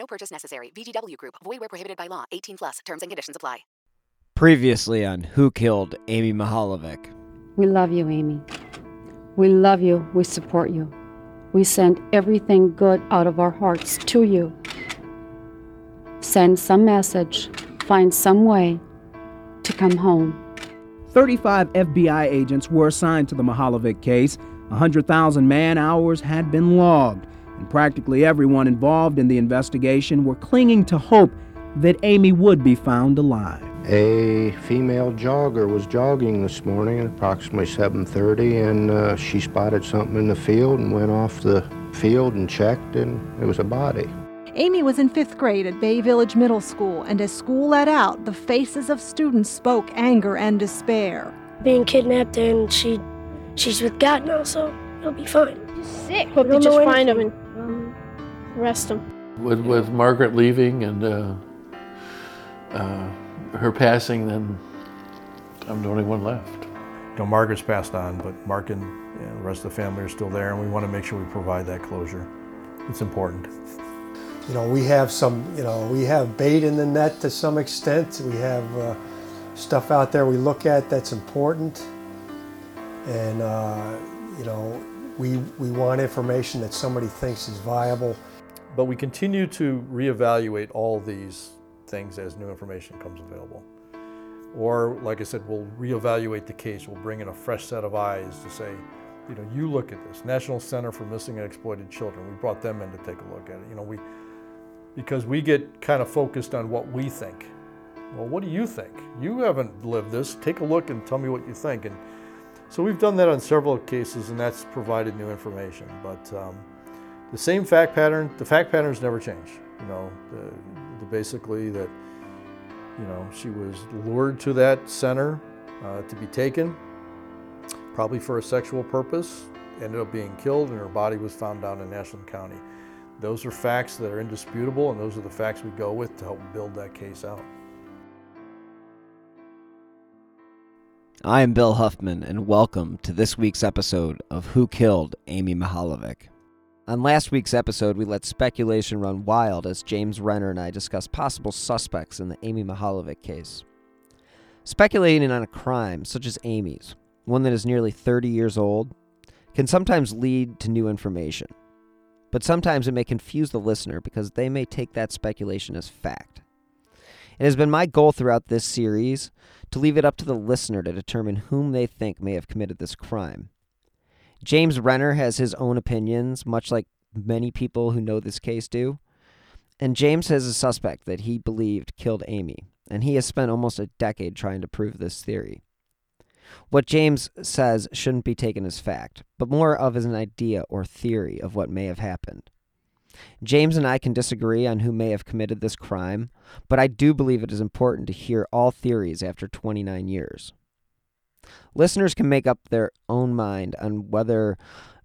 No purchase necessary. VGW Group. Void where prohibited by law. 18 plus. Terms and conditions apply. Previously on Who Killed Amy Mihaljevic. We love you, Amy. We love you. We support you. We send everything good out of our hearts to you. Send some message. Find some way to come home. 35 FBI agents were assigned to the Mihaljevic case. 100,000 man hours had been logged, and practically everyone involved in the investigation were clinging to hope that Amy would be found alive. A female jogger was jogging this morning at approximately 7:30, and uh, she spotted something in the field and went off the field and checked, and it was a body. Amy was in fifth grade at Bay Village Middle School, and as school let out, the faces of students spoke anger and despair. Being kidnapped, and she, she's with God now, so it'll be fine. He's sick. We Hope they just find him and arrest him. With with Margaret leaving and uh, uh, her passing, then I'm the only one left. You know, Margaret's passed on, but Mark and you know, the rest of the family are still there, and we want to make sure we provide that closure. It's important. You know, we have some, you know, we have bait in the net to some extent. We have uh, stuff out there we look at that's important. And, uh, you know, we, we want information that somebody thinks is viable. But we continue to reevaluate all these things as new information comes available. Or, like I said, we'll reevaluate the case. We'll bring in a fresh set of eyes to say, you know, you look at this. National Center for Missing and Exploited Children. We brought them in to take a look at it. You know, we because we get kind of focused on what we think. Well, what do you think? You haven't lived this. Take a look and tell me what you think. And so we've done that on several cases, and that's provided new information. But um, the same fact pattern, the fact patterns never change. You know, the, the basically that you know she was lured to that center uh, to be taken, probably for a sexual purpose, ended up being killed, and her body was found down in Ashland County. Those are facts that are indisputable, and those are the facts we go with to help build that case out. I am Bill Huffman, and welcome to this week's episode of Who Killed Amy Mihaljevic. On last week's episode, we let speculation run wild as James Renner and I discussed possible suspects in the Amy Mihaljevic case. Speculating on a crime such as Amy's, one that is nearly 30 years old, can sometimes lead to new information. But sometimes it may confuse the listener because they may take that speculation as fact. It has been my goal throughout this series to leave it up to the listener to determine whom they think may have committed this crime. James Renner has his own opinions, much like many people who know this case do. And James has a suspect that he believed killed Amy, and he has spent almost a decade trying to prove this theory. What James says shouldn't be taken as fact, but more of as an idea or theory of what may have happened. James and I can disagree on who may have committed this crime, but I do believe it is important to hear all theories after 29 years. Listeners can make up their own mind on whether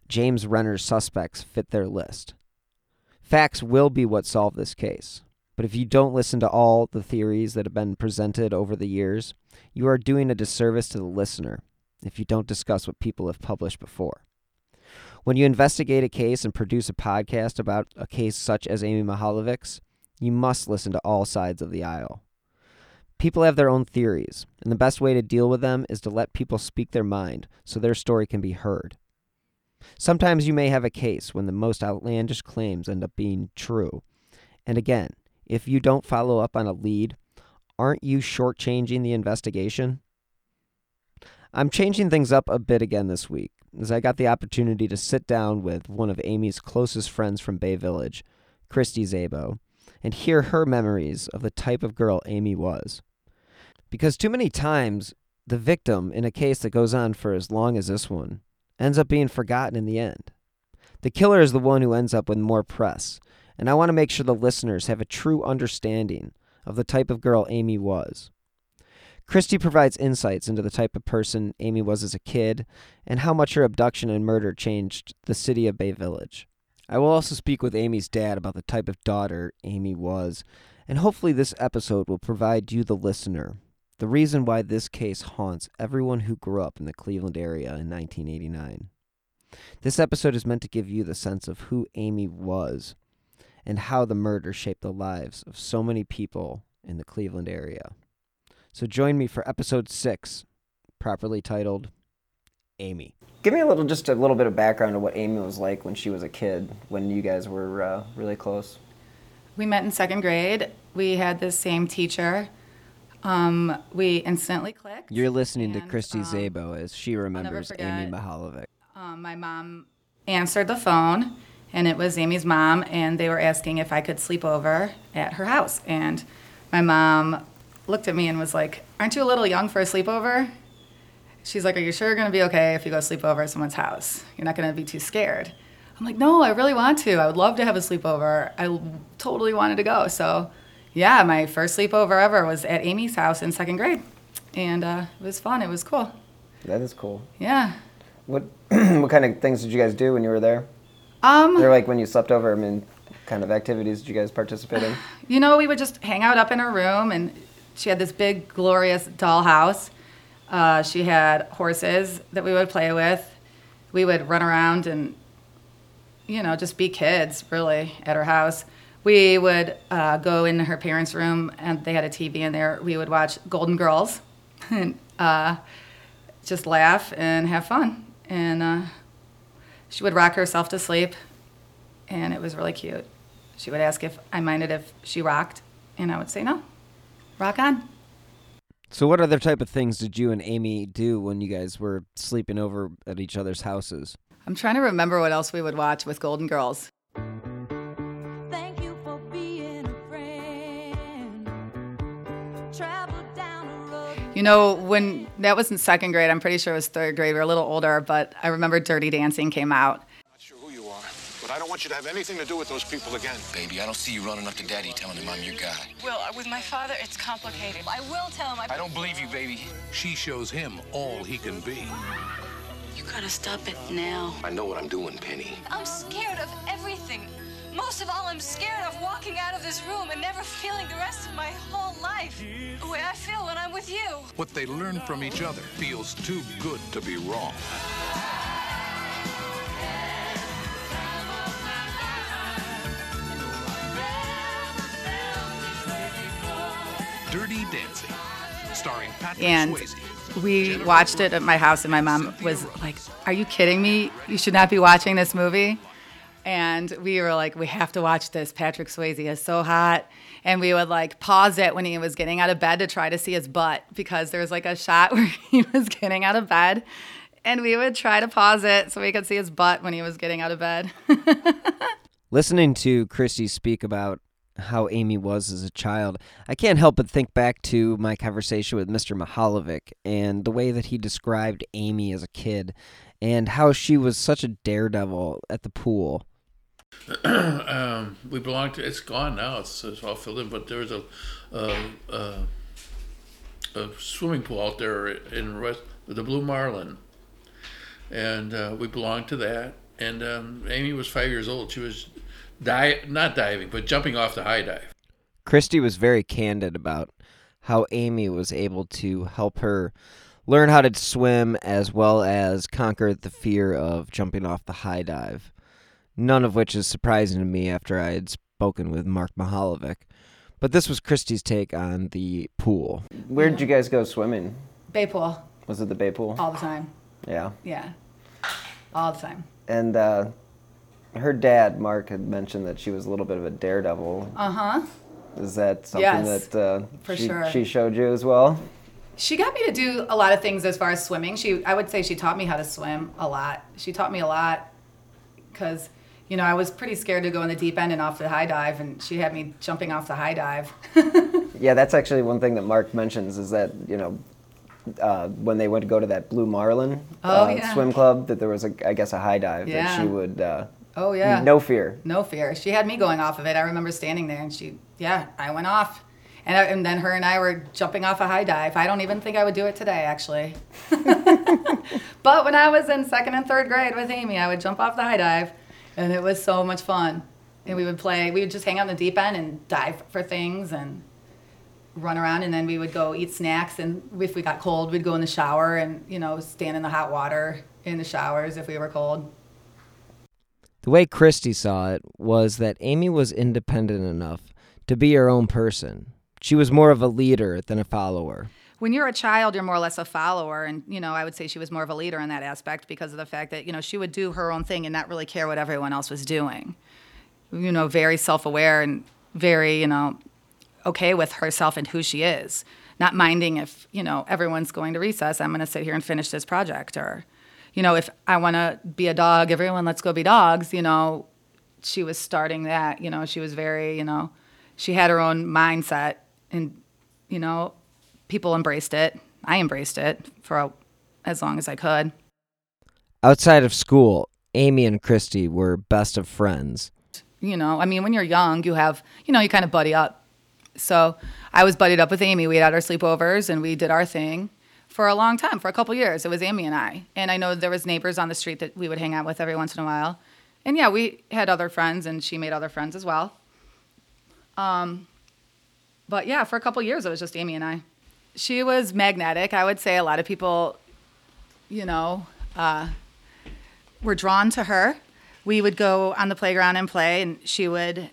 James Renner's suspects fit their list. Facts will be what solve this case, but if you don't listen to all the theories that have been presented over the years, you are doing a disservice to the listener if you don't discuss what people have published before. When you investigate a case and produce a podcast about a case such as Amy Mihaljevic's, you must listen to all sides of the aisle. People have their own theories, and the best way to deal with them is to let people speak their mind so their story can be heard. Sometimes you may have a case when the most outlandish claims end up being true. And again, if you don't follow up on a lead, aren't you shortchanging the investigation? I'm changing things up a bit again this week, as I got the opportunity to sit down with one of Amy's closest friends from Bay Village, Christy Zabo, and hear her memories of the type of girl Amy was. Because too many times, the victim in a case that goes on for as long as this one ends up being forgotten in the end. The killer is the one who ends up with more press, and I want to make sure the listeners have a true understanding of the type of girl Amy was. Christy provides insights into the type of person Amy was as a kid and how much her abduction and murder changed the city of Bay Village. I will also speak with Amy's dad about the type of daughter Amy was, and hopefully, this episode will provide you, the listener, the reason why this case haunts everyone who grew up in the Cleveland area in 1989. This episode is meant to give you the sense of who Amy was and how the murder shaped the lives of so many people in the Cleveland area. So join me for episode six, properly titled Amy. Give me a little, just a little bit of background of what Amy was like when she was a kid, when you guys were uh, really close. We met in second grade. We had the same teacher. Um, we instantly clicked. You're listening to Christy Zabo as she remembers Amy Mihaljevic. Um, my mom answered the phone, and it was Amy's mom, and they were asking if I could sleep over at her house. And my mom looked at me and was like, Aren't you a little young for a sleepover? She's like, Are you sure you're going to be okay if you go sleep over at someone's house? You're not going to be too scared. I'm like, No, I really want to. I would love to have a sleepover. I totally wanted to go. So, yeah, my first sleepover ever was at Amy's house in second grade. And uh, it was fun. It was cool. That is cool. Yeah. What what kind of things did you guys do when you were there? Um, They're like when you slept over. I mean, kind of activities did you guys participate in? You know, we would just hang out up in her room, and she had this big, glorious dollhouse. Uh, she had horses that we would play with. We would run around and, you know, just be kids, really, at her house. We would uh, go in her parents' room, and they had a TV in there. We would watch Golden Girls, and uh, just laugh and have fun. And uh, she would rock herself to sleep, and it was really cute. She would ask if I minded if she rocked, and I would say no. Rock on. So, what other type of things did you and Amy do when you guys were sleeping over at each other's houses? I'm trying to remember what else we would watch with Golden Girls. You know, when that was in second grade, I'm pretty sure it was third grade. We were a little older, but I remember Dirty Dancing came out. Not sure who you are, but I don't want you to have anything to do with those people again. Baby, I don't see you running up to Daddy telling him I'm your guy. Will, uh, with my father, it's complicated. I will tell him. I, I don't believe you, baby. She shows him all he can be. You gotta stop it now. I know what I'm doing, Penny. I'm scared of everything. Most of all, I'm scared of walking out of this room and never feeling the rest of my whole life the way I feel when I'm with you. What they learn from each other feels too good to be wrong. Dancing, starring Patrick And Swayze. we watched it at my house, and my mom was like, Are you kidding me? You should not be watching this movie. And we were like, We have to watch this. Patrick Swayze is so hot. And we would like pause it when he was getting out of bed to try to see his butt because there was like a shot where he was getting out of bed. And we would try to pause it so we could see his butt when he was getting out of bed. Listening to Christy speak about how Amy was as a child, I can't help but think back to my conversation with Mr. Mihaljevic and the way that he described Amy as a kid and how she was such a daredevil at the pool. um, we belonged to. It's gone now. It's, it's all filled in. But there was a, a swimming pool out there in West, the Blue Marlin, and uh, we belonged to that. And um, Amy was five years old. She was di- not diving, but jumping off the high dive. Christy was very candid about how Amy was able to help her learn how to swim as well as conquer the fear of jumping off the high dive. None of which is surprising to me after I had spoken with Mark Mihaljevic. But this was Christy's take on the pool. Where did you guys go swimming? Bay pool. Was it the Bay Pool? All the time. Yeah. Yeah. All the time. And uh, her dad, Mark, had mentioned that she was a little bit of a daredevil. Uh huh. Is that something Yes, that uh, for she, sure. she showed you as well? She got me to do a lot of things as far as swimming. She, I would say, she taught me how to swim a lot. She taught me a lot because, you know, I was pretty scared to go in the deep end and off the high dive, and she had me jumping off the high dive. Yeah, that's actually one thing that Mark mentions is that, you know, uh, when they went to go to that Blue Marlin Oh, uh, yeah. swim club, that there was, a, I guess, a high dive Yeah. that she would uh, Oh yeah. No fear. No fear. She had me going off of it. I remember standing there and she, yeah, I went off. And, I, and then her and I were jumping off a high dive. I don't even think I would do it today, actually. but when I was in second and third grade with Amy, I would jump off the high dive, and it was so much fun. And we would play, we would just hang out in the deep end and dive for things and run around, and then we would go eat snacks. And if we got cold, we'd go in the shower and, you know, stand in the hot water in the showers if we were cold. The way Christy saw it was that Amy was independent enough to be her own person. She was more of a leader than a follower. when you're a child, you're more or less a follower. And, you know, I would say she was more of a leader in that aspect because of the fact that, you know, she would do her own thing and not really care what everyone else was doing. You know, very self aware and very, you know, okay with herself and who she is. Not minding if, you know, everyone's going to recess, I'm going to sit here and finish this project. Or, you know, if I want to be a dog, everyone, let's go be dogs. You know, she was starting that. You know, she was very, you know, she had her own mindset and, you know, people embraced it. I embraced it for a, as long as I could. Outside of school, Amy and Christy were best of friends. You know, I mean, when you're young, you have, you know, you kind of buddy up. So I was buddied up with Amy. We had our sleepovers and we did our thing for a long time, for a couple years. It was Amy and I. And I know there was neighbors on the street that we would hang out with every once in a while. And yeah, we had other friends and she made other friends as well. Um, but yeah, for a couple years, it was just Amy and I. She was magnetic. I would say a lot of people, you know, uh, were drawn to her. We would go on the playground and play, and she would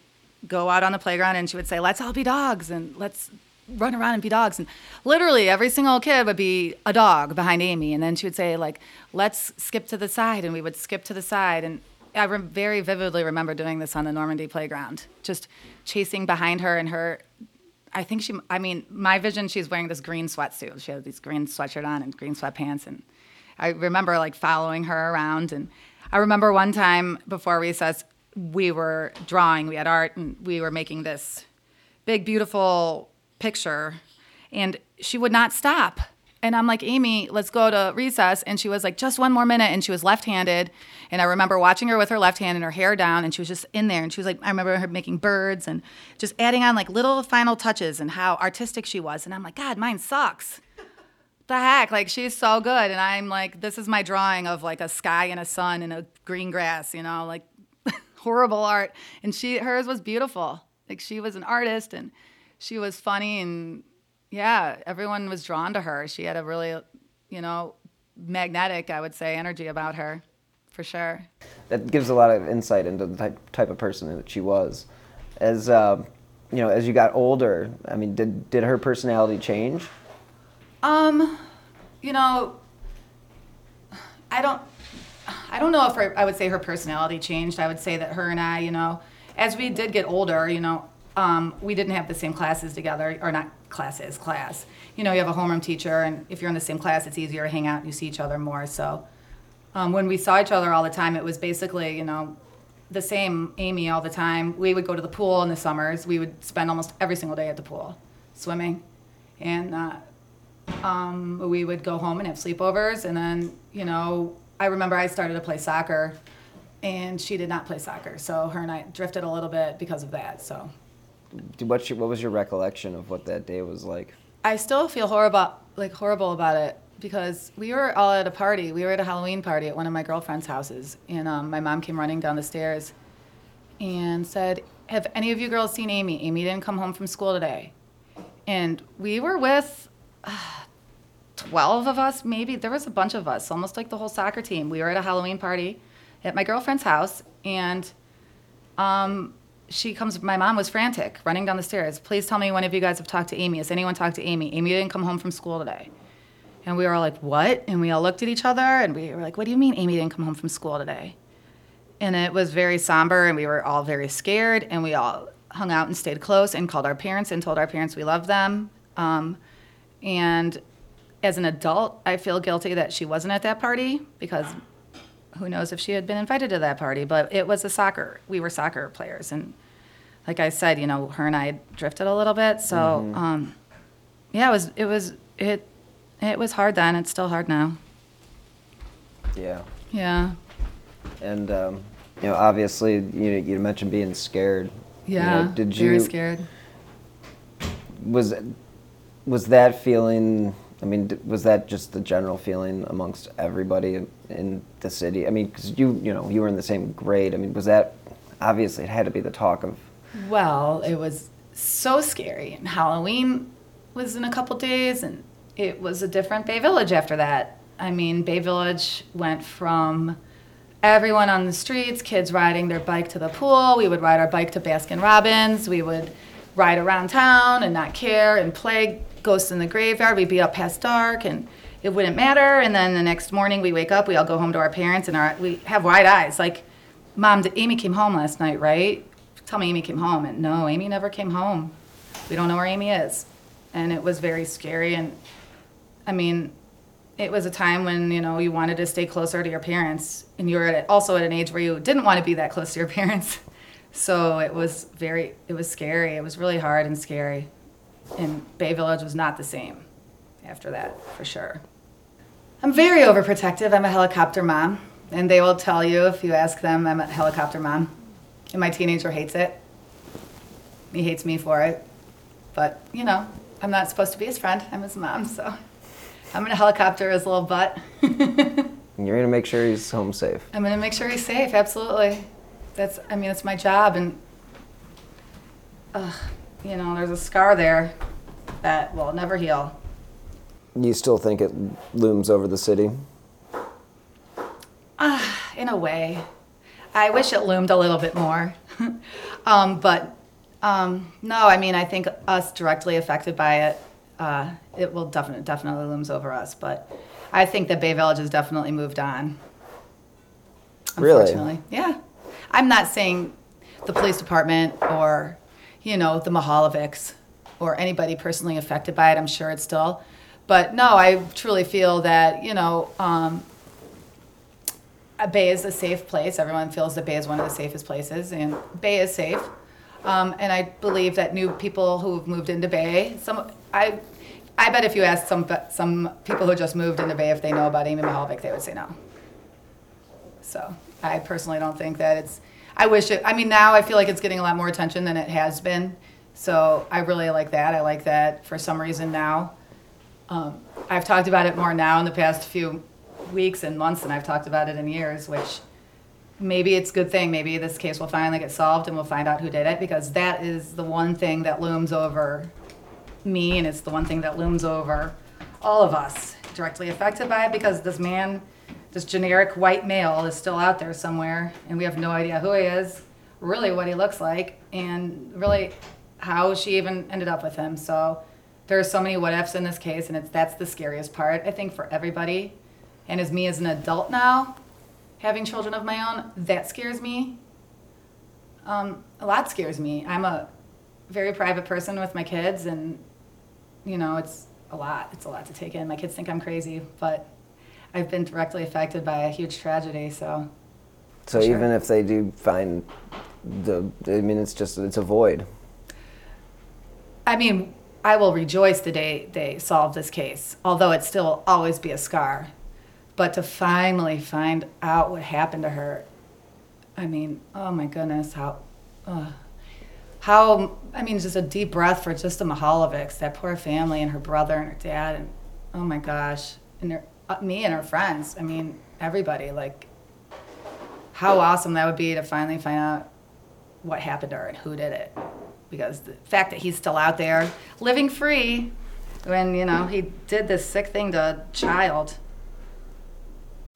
go out on the playground and she would say, Let's all be dogs and let's run around and be dogs. And literally every single kid would be a dog behind Amy. And then she would say, like, let's skip to the side. And we would skip to the side. And I re- very vividly remember doing this on the Normandy playground, just chasing behind her and her. I think she, I mean, my vision, she's wearing this green sweatsuit. She had these green sweatshirt on and green sweatpants. And I remember like following her around. And I remember one time before recess, we were drawing, we had art, and we were making this big, beautiful picture. And she would not stop. And I'm like, Amy, let's go to recess. And she was like, just one more minute. And she was left handed. And I remember watching her with her left hand and her hair down. And she was just in there. And she was like, I remember her making birds and just adding on like little final touches and how artistic she was. And I'm like, God, mine sucks. The heck? Like, she's so good. And I'm like, this is my drawing of like a sky and a sun and a green grass, you know, like horrible art. And she, hers was beautiful. Like, she was an artist and she was funny and yeah, everyone was drawn to her. She had a really, you know, magnetic, I would say, energy about her, for sure. That gives a lot of insight into the type, type of person that she was. As um, you know, as you got older, I mean, did did her personality change? Um, you know, I don't, I don't know if her, I would say her personality changed. I would say that her and I, you know, as we did get older, you know, um, we didn't have the same classes together, or not classes, class. You know, you have a homeroom teacher, and if you're in the same class, it's easier to hang out and you see each other more. So um, when we saw each other all the time, it was basically, you know, the same Amy all the time. We would go to the pool in the summers. We would spend almost every single day at the pool, swimming, and uh, um, we would go home and have sleepovers. And then, you know, I remember I started to play soccer, and she did not play soccer, so her and I drifted a little bit because of that. So What what was your recollection of what that day was like? I still feel horrible, like horrible about it because we were all at a party. We were at a Halloween party at one of my girlfriend's houses, and um, my mom came running down the stairs and said, "Have any of you girls seen Amy? Amy didn't come home from school today." And we were with uh, twelve of us, maybe. There was a bunch of us, almost like the whole soccer team. We were at a Halloween party at my girlfriend's house, and um, she comes my mom was frantic running down the stairs. Please tell me one of you guys have talked to amy? Has anyone talked to amy? Amy didn't come home from school today. And we were all like what? And we all looked at each other and we were like what do you mean amy didn't come home from school today? And it was very somber and we were all very scared and we all hung out and stayed close and called our parents and told our parents we loved them. Um, and as an adult i feel guilty that she wasn't at that party because who knows if she had been invited to that party but it was a soccer we were soccer players and like i said you know her and i drifted a little bit so Mhm. um, yeah it was it was it it was hard then it's still hard now Yeah. yeah And um, you know, obviously, you you mentioned being scared. You know, Yeah, did very you scared. was was that feeling? I mean, was that just the general feeling amongst everybody in the city? I mean, because you you know you were in the same grade. I mean, was that obviously it had to be the talk of Well, it was so scary. And Halloween was in a couple days, and it was a different Bay Village after that. I mean, Bay Village went from everyone on the streets, kids riding their bike to the pool. We would ride our bike to Baskin Robbins. We would ride around town and not care and play ghosts in the graveyard. We'd be up past dark and it wouldn't matter. And then the next morning we wake up, we all go home to our parents and our, we have wide eyes. Like, Mom, Amy came home last night, right? Tell me Amy came home. And no, Amy never came home. We don't know where Amy is. And it was very scary. And I mean, it was a time when you know you wanted to stay closer to your parents and you were also at an age where you didn't want to be that close to your parents so it was very it was scary it was really hard and scary and bay village was not the same after that for sure i'm very overprotective i'm a helicopter mom and they will tell you if you ask them i'm a helicopter mom and my teenager hates it he hates me for it but you know i'm not supposed to be his friend i'm his mom so i'm gonna helicopter his little butt you're gonna make sure he's home safe. I'm gonna make sure he's safe. Absolutely. That's. I mean, it's my job, and uh, you know, there's a scar there that will never heal. You still think it looms over the city? Uh, in a way, I wish it loomed a little bit more. um, but um, no, I mean, I think us directly affected by it, uh, it will definitely definitely looms over us. But I think that Bay Village has definitely moved on. Really? Unfortunately, yeah. I'm not saying the police department or, you know, the Mihaljevics or anybody personally affected by it. I'm sure it's still, but no, I truly feel that you know, um, Bay is a safe place. Everyone feels that Bay is one of the safest places, and Bay is safe. Um, and I believe that new people who have moved into Bay, some I, I bet if you asked some some people who just moved into Bay if they know about Amy Mihaljevic, they would say no. So I personally don't think that it's. I wish it. I mean, now I feel like it's getting a lot more attention than it has been. So I really like that. I like that for some reason now. Um, I've talked about it more now in the past few weeks and months and I've talked about it in years, which maybe it's a good thing. Maybe this case will finally get solved and we'll find out who did it because that is the one thing that looms over me and it's the one thing that looms over all of us directly affected by it because this man, this generic white male is still out there somewhere and we have no idea who he is, really what he looks like, and really how she even ended up with him. So there are so many what ifs in this case and it's that's the scariest part, I think, for everybody. And as me as an adult now, having children of my own, that scares me. Um, a lot scares me. I'm a very private person with my kids, and you know, it's a lot. It's a lot to take in. My kids think I'm crazy, but I've been directly affected by a huge tragedy. So, So sure. even if they do find the, I mean, it's just it's a void. I mean, I will rejoice the day they solve this case, although it still will always be a scar. But to finally find out what happened to her, I mean, oh my goodness, how, uh, how, I mean, just a deep breath for just the that poor family and her brother and her dad, and oh my gosh, and her, uh, me and her friends. I mean, everybody. Like, how awesome that would be to finally find out what happened to her and who did it. Because the fact that he's still out there living free when, you know, he did this sick thing to a child.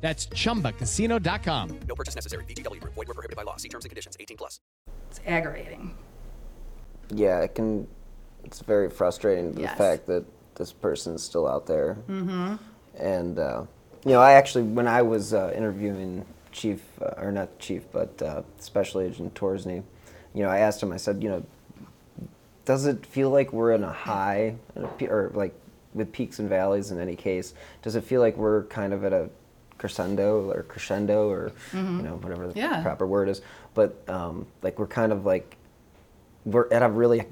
That's chumbacasino.com. No purchase necessary. VGW Group. Void were prohibited by law. See terms and conditions. 18 plus. It's aggravating. Yeah, it can. It's very frustrating the Yes. fact that this person's still out there. Mm-hmm. And uh, you know, I actually, when I was uh, interviewing Chief, uh, or not Chief, but uh, Special Agent Torsney, you know, I asked him. I said, you know, does it feel like we're in a high, or like with peaks and valleys in any case? Does it feel like we're kind of at a crescendo or crescendo or Mhm. you know whatever the Yeah. proper word is? But um, like we're kind of like we're at a really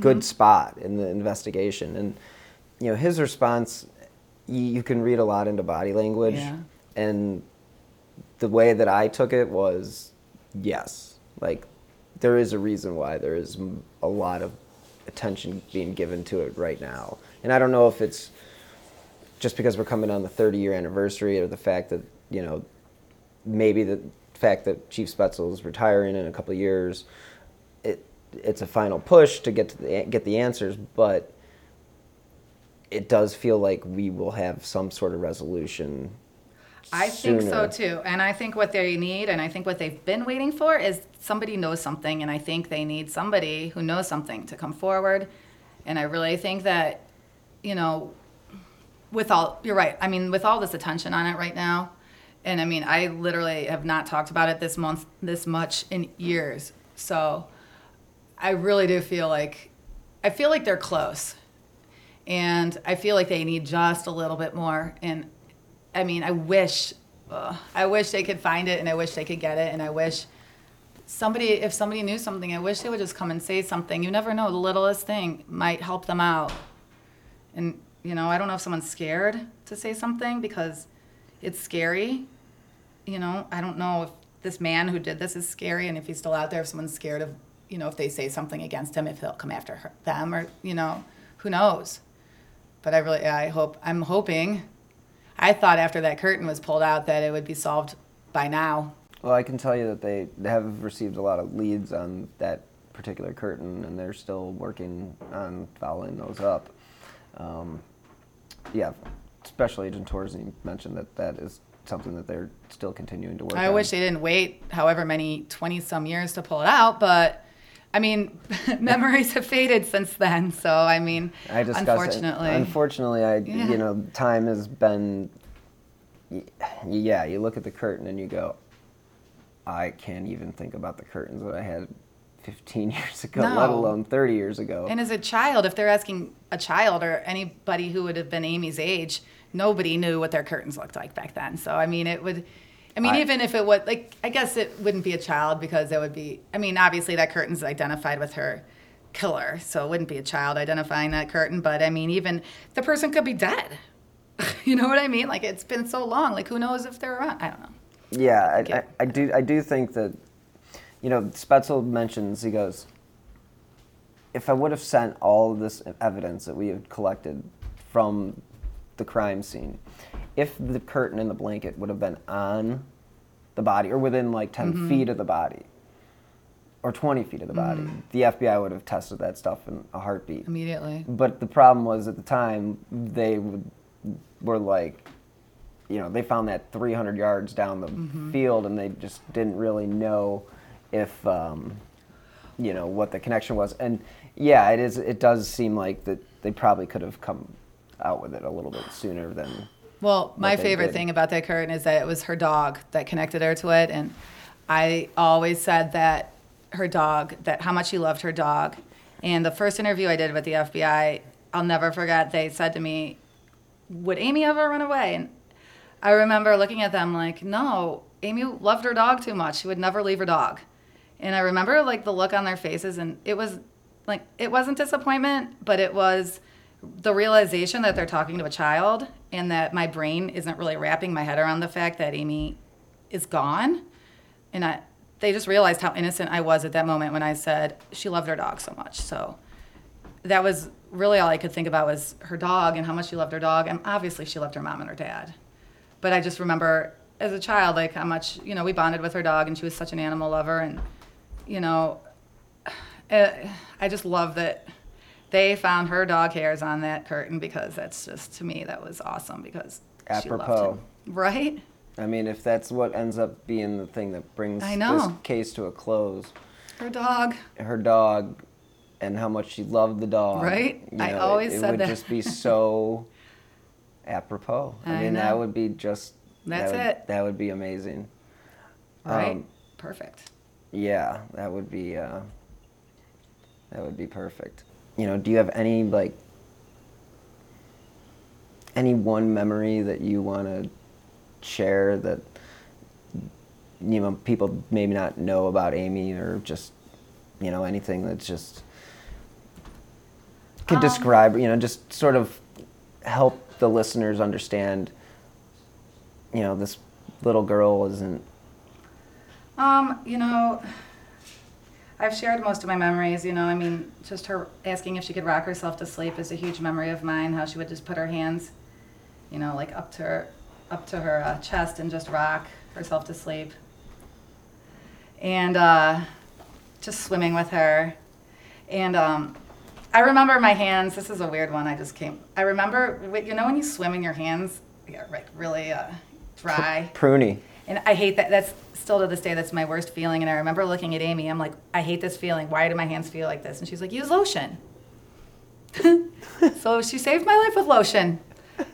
good Mhm. spot in the investigation, and you know his response. You, you can read a lot into body language, Yeah. and the way that I took it was yes, like there is a reason why there is a lot of attention being given to it right now. And I don't know if it's just because we're coming on the 30 year anniversary or the fact that, you know, maybe the fact that Chief Spaetzel is retiring in a couple of years, it it's a final push to get to the, get the answers, but it does feel like we will have some sort of resolution I think so too. And I think what they need, and I think what they've been waiting for, is somebody knows something. And I think they need somebody who knows something to come forward. And I really think that, you know, with all, you're right. I mean, with all this attention on it right now, and I mean, I literally have not talked about it this month, this much in years. So I really do feel like, I feel like they're close. And I feel like they need just a little bit more. And I mean, I wish, I wish they could find it, and I wish they could get it, and I wish somebody, if somebody knew something, I wish they would just come and say something. You never know; the littlest thing might help them out. And you know, I don't know if someone's scared to say something because it's scary. You know, I don't know if this man who did this is scary, and if he's still out there, if someone's scared of, you know, if they say something against him, if he'll come after her, them, or you know, who knows. But I really, I hope, I'm hoping. I thought after that curtain was pulled out that it would be solved by now. Well, I can tell you that they have received a lot of leads on that particular curtain, and they're still working on following those up. Um, yeah, Special Agent Torsney mentioned that that is something that they're still continuing to work on. I on. wish they didn't wait however many 20 some years to pull it out, but I mean, memories have faded since then. So, I mean, I discuss it. unfortunately. Unfortunately, I Yeah. you know time has been. Yeah, you look at the curtain and you go, I can't even think about the curtains that I had 15 years ago, let alone 30 years ago. And as a child, if they're asking a child or anybody who would have been Amy's age, nobody knew what their curtains looked like back then. So I mean, it would. I mean, I- even if it would, like, I guess it wouldn't be a child because it would be. I mean, obviously that curtain's identified with her killer, so it wouldn't be a child identifying that curtain. But I mean, even the person could be dead. you know what I mean? Like, it's been so long. Like, who knows if they're around? I don't know. Yeah, I, I, I do. I do think that, you know, Spaetzel mentions he goes. If I would have sent all of this evidence that we had collected from the crime scene, if the curtain and the blanket would have been on the body or within like 10 Mhm. feet of the body, or twenty feet of the body, Mhm. the FBI would have tested that stuff in a heartbeat. Immediately. But the problem was at the time they would, were like, you know, they found that 300 yards down the Mhm. field, and they just didn't really know if, um, you know, what the connection was. And yeah, it is. It does seem like that they probably could have come out with it a little bit sooner than. Well, my favorite did. thing about that curtain is that it was her dog that connected her to it, and I always said that her dog, that how much she loved her dog. And the first interview I did with the FBI, I'll never forget. They said to me, "Would Amy ever run away?" And I remember looking at them like, "No, Amy loved her dog too much. She would never leave her dog." And I remember like the look on their faces, and it was like it wasn't disappointment, but it was the realization that they're talking to a child and that my brain isn't really wrapping my head around the fact that Amy is gone. And I, they just realized how innocent I was at that moment when I said she loved her dog so much. So that was really all I could think about was her dog and how much she loved her dog. And obviously she loved her mom and her dad. But I just remember as a child, like how much, you know, we bonded with her dog and she was such an animal lover. And, you know, uh, I just love that they found her dog hairs on that curtain because that's just, to me, that was awesome because she loved Apropos. him. Right? I mean, if that's what ends up being the thing that brings I this case to a close, Her dog. her dog and how much she loved the dog. Right? you I know, it- always it, said would that. just be so apropos. I, I mean, know. that would be just. That's that would, it. That would be amazing. Right? Um, Perfect. Yeah, that would be. Uh, That would be perfect. You know, do you have any like any one memory that you want to share that you know people maybe not know about Amy or just you know anything that's just could Um, describe you know just sort of help the listeners understand you know this little girl isn't Um, you know, I've shared most of my memories. You know, I mean, just her asking if she could rock herself to sleep is a huge memory of mine. How she would just put her hands, you know, like up to her, up to her uh, chest and just rock herself to sleep. And uh, just swimming with her. And um, I remember my hands. This is a weird one. I just came. I remember, you know, when you swim and your hands get like really uh, dry. pruny And I hate that. That's still to this day, that's my worst feeling. And I remember looking at Amy, I'm like, I hate this feeling. Why do my hands feel like this? And she's like, use lotion. so she saved my life with lotion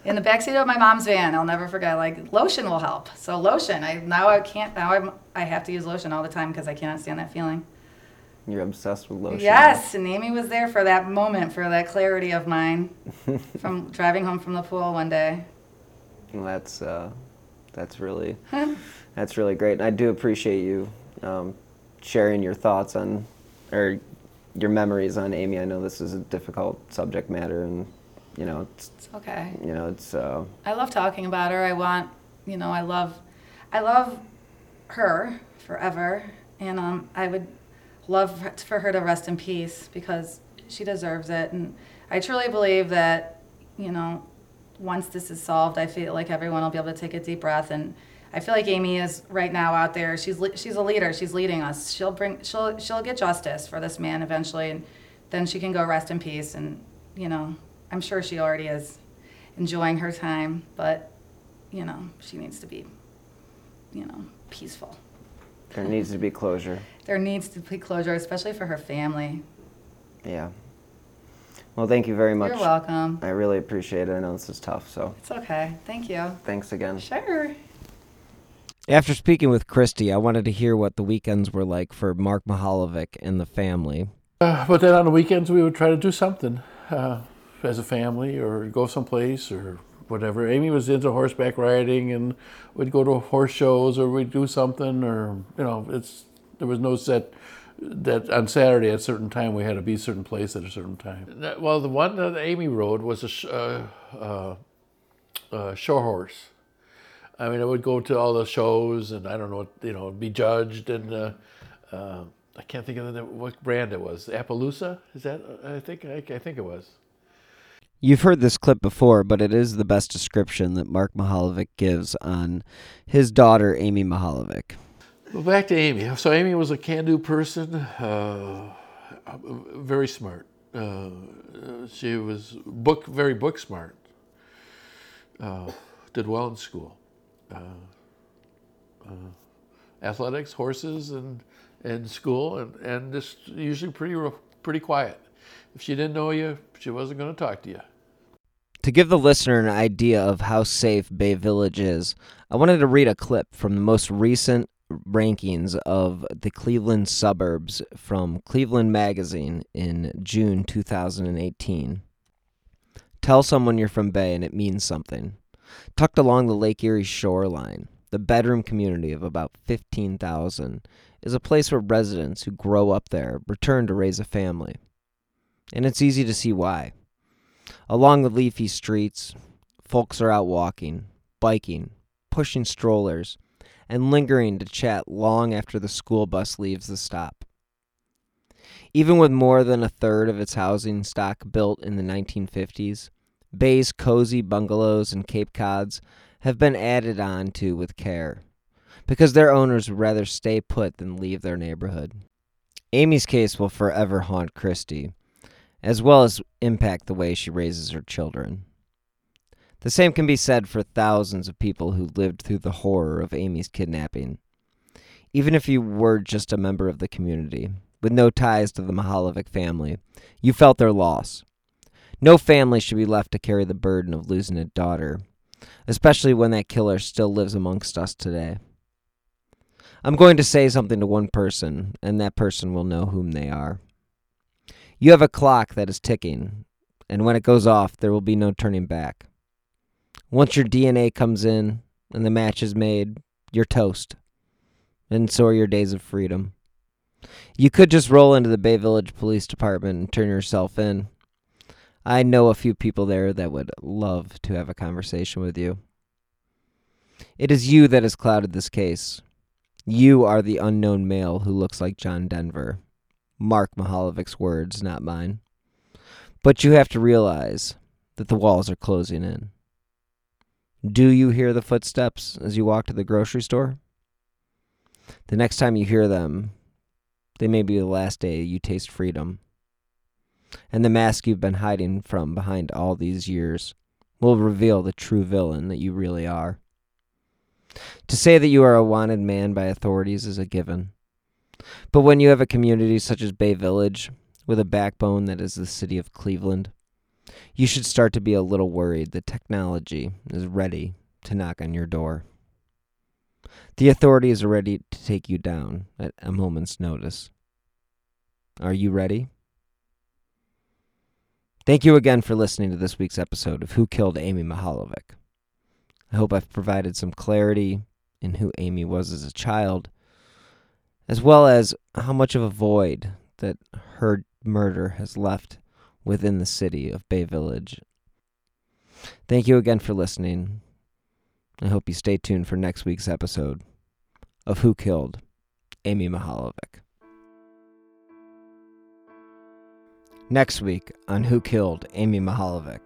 in the backseat of my mom's van. I'll never forget. Like lotion will help. So lotion. I now I can't. Now I'm. I have to use lotion all the time because I cannot stand that feeling. you're obsessed with lotion Yes, and Amy was there for that moment, for that clarity of mine, from driving home from the pool one day. Well, that's uh, that's really that's really great, and I do appreciate you um, sharing your thoughts on or your memories on Amy. I know this is a difficult subject matter, and you know it's It's okay. you know it's uh, I love talking about her. I want, you know, I love, I love her forever, and um, I would love for her to rest in peace because she deserves it. And I truly believe that, you know, once this is solved, I feel like everyone will be able to take a deep breath. And I feel like Amy is right now out there. She's she's a leader. She's leading us. She'll bring she'll she'll get justice for this man eventually, and then she can go rest in peace. And you know, I'm sure she already is enjoying her time, but you know, she needs to be, you know, peaceful. there needs to be closure. There needs to be closure, especially for her family. Yeah. Well, thank you very much. You're welcome. I really appreciate it. I know this is tough, so It's okay. Thank you. thanks again. Sure. After speaking with Christy, I wanted to hear what the weekends were like for Mark Mihaljevic and the family. Uh, but then on the weekends, we would try to do something uh, as a family or go someplace or whatever. Amy was into horseback riding and we'd go to horse shows or we'd do something or, you know, it's there was no set that on Saturday at a certain time we had to be a certain place at a certain time. That- Well, the one that Amy rode was a sh- uh, uh, uh, show horse. I mean, I would go to all the shows, and I don't know, what, you know, be judged, and uh, uh, I can't think of the, what brand it was. Appaloosa, is that? I think I, I think it was. You've heard this clip before, but it is the best description that Mark Mihaljevic gives on his daughter, Amy Mihaljevic. Well, back to Amy. So Amy was a can-do person, uh, very smart. Uh, she was book very book smart. Uh, did well in school. Uh, uh, athletics, horses, and and school, and, and just usually pretty pretty quiet. If she didn't know you, she wasn't going to talk to you. To give the listener an idea of how safe Bay Village is, I wanted to read a clip from the most recent rankings of the Cleveland suburbs from Cleveland Magazine in June 2018. Tell someone you're from Bay and it means something. Tucked along the Lake Erie shoreline, the bedroom community of about 15,000 is a place where residents who grow up there return to raise a family. And it's easy to see why. Along the leafy streets, folks are out walking, biking, pushing strollers, and lingering to chat long after the school bus leaves the stop. Even with more than a third of its housing stock built in the 1950s, Bay's cozy bungalows and Cape Cods have been added on to with care, because their owners would rather stay put than leave their neighborhood. Amy's case will forever haunt Christie, as well as impact the way she raises her children. The same can be said for thousands of people who lived through the horror of Amy's kidnapping. Even if you were just a member of the community, with no ties to the Mihaljevic family, you felt their loss. No family should be left to carry the burden of losing a daughter, especially when that killer still lives amongst us today. I'm going to say something to one person, and that person will know whom they are. You have a clock that is ticking, and when it goes off, there will be no turning back. Once your DNA comes in and the match is made, you're toast. And so are your days of freedom. You could just roll into the Bay Village Police Department and turn yourself in. I know a few people there that would love to have a conversation with you. It is you that has clouded this case. You are the unknown male who looks like John Denver. Mark Mihaljevic's words, not mine. But you have to realize that the walls are closing in. Do you hear the footsteps as you walk to the grocery store? The next time you hear them, they may be the last day you taste freedom. And the mask you've been hiding from behind all these years will reveal the true villain that you really are. To say that you are a wanted man by authorities is a given. But when you have a community such as Bay Village, with a backbone that is the city of Cleveland, you should start to be a little worried that technology is ready to knock on your door. The authorities are ready to take you down at a moment's notice. Are you ready? Thank you again for listening to this week's episode of Who Killed Amy Mihaljevic. I hope I've provided some clarity in who Amy was as a child, as well as how much of a void that her murder has left within the city of Bay Village. Thank you again for listening. I hope you stay tuned for next week's episode of Who Killed Amy Mihaljevic. Next week on Who Killed Amy Mihaljevic.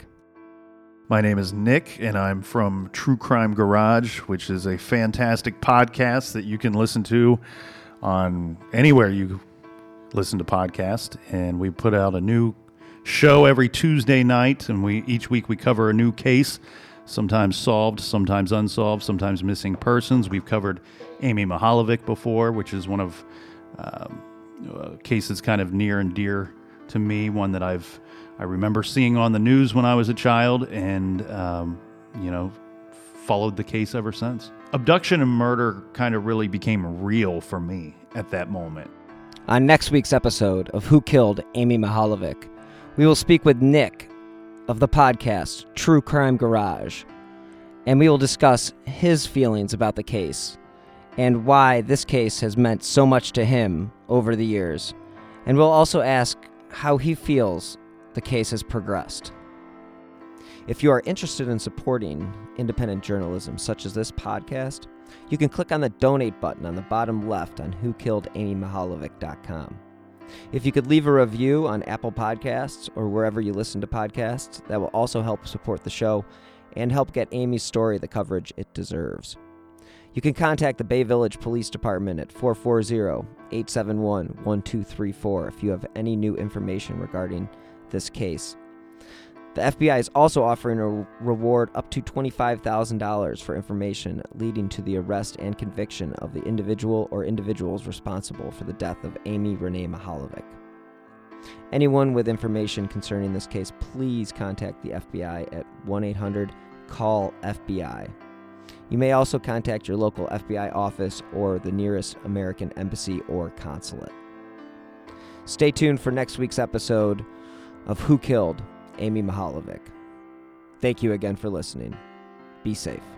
My name is Nick, and I'm from True Crime Garage, which is a fantastic podcast that you can listen to on anywhere you listen to podcasts. And we put out a new show every Tuesday night, and we each week we cover a new case, sometimes solved, sometimes unsolved, sometimes missing persons. We've covered Amy Mihaljevic before, which is one of um, uh, cases kind of near and dear to me, one that I've I remember seeing on the news when I was a child, and um, you know, followed the case ever since. Abduction and murder kind of really became real for me at that moment. On next week's episode of Who Killed Amy Mihaljevic, we will speak with Nick of the podcast True Crime Garage, and we will discuss his feelings about the case and why this case has meant so much to him over the years. And we'll also ask how he feels the case has progressed. If you are interested in supporting independent journalism such as this podcast, you can click on the donate button on the bottom left on whokilledamymihaljevic.com. If you could leave a review on Apple Podcasts or wherever you listen to podcasts, that will also help support the show and help get Amy's story the coverage it deserves. You can contact the Bay Village Police Department at 440 871 1234 if you have any new information regarding this case. The FBI is also offering a reward up to $25,000 for information leading to the arrest and conviction of the individual or individuals responsible for the death of Amy Renee Mihaljevic. Anyone with information concerning this case, please contact the FBI at 1 800 CALL FBI. You may also contact your local FBI office or the nearest American embassy or consulate. Stay tuned for next week's episode of Who Killed Amy Mihaljevic. Thank you again for listening. Be safe.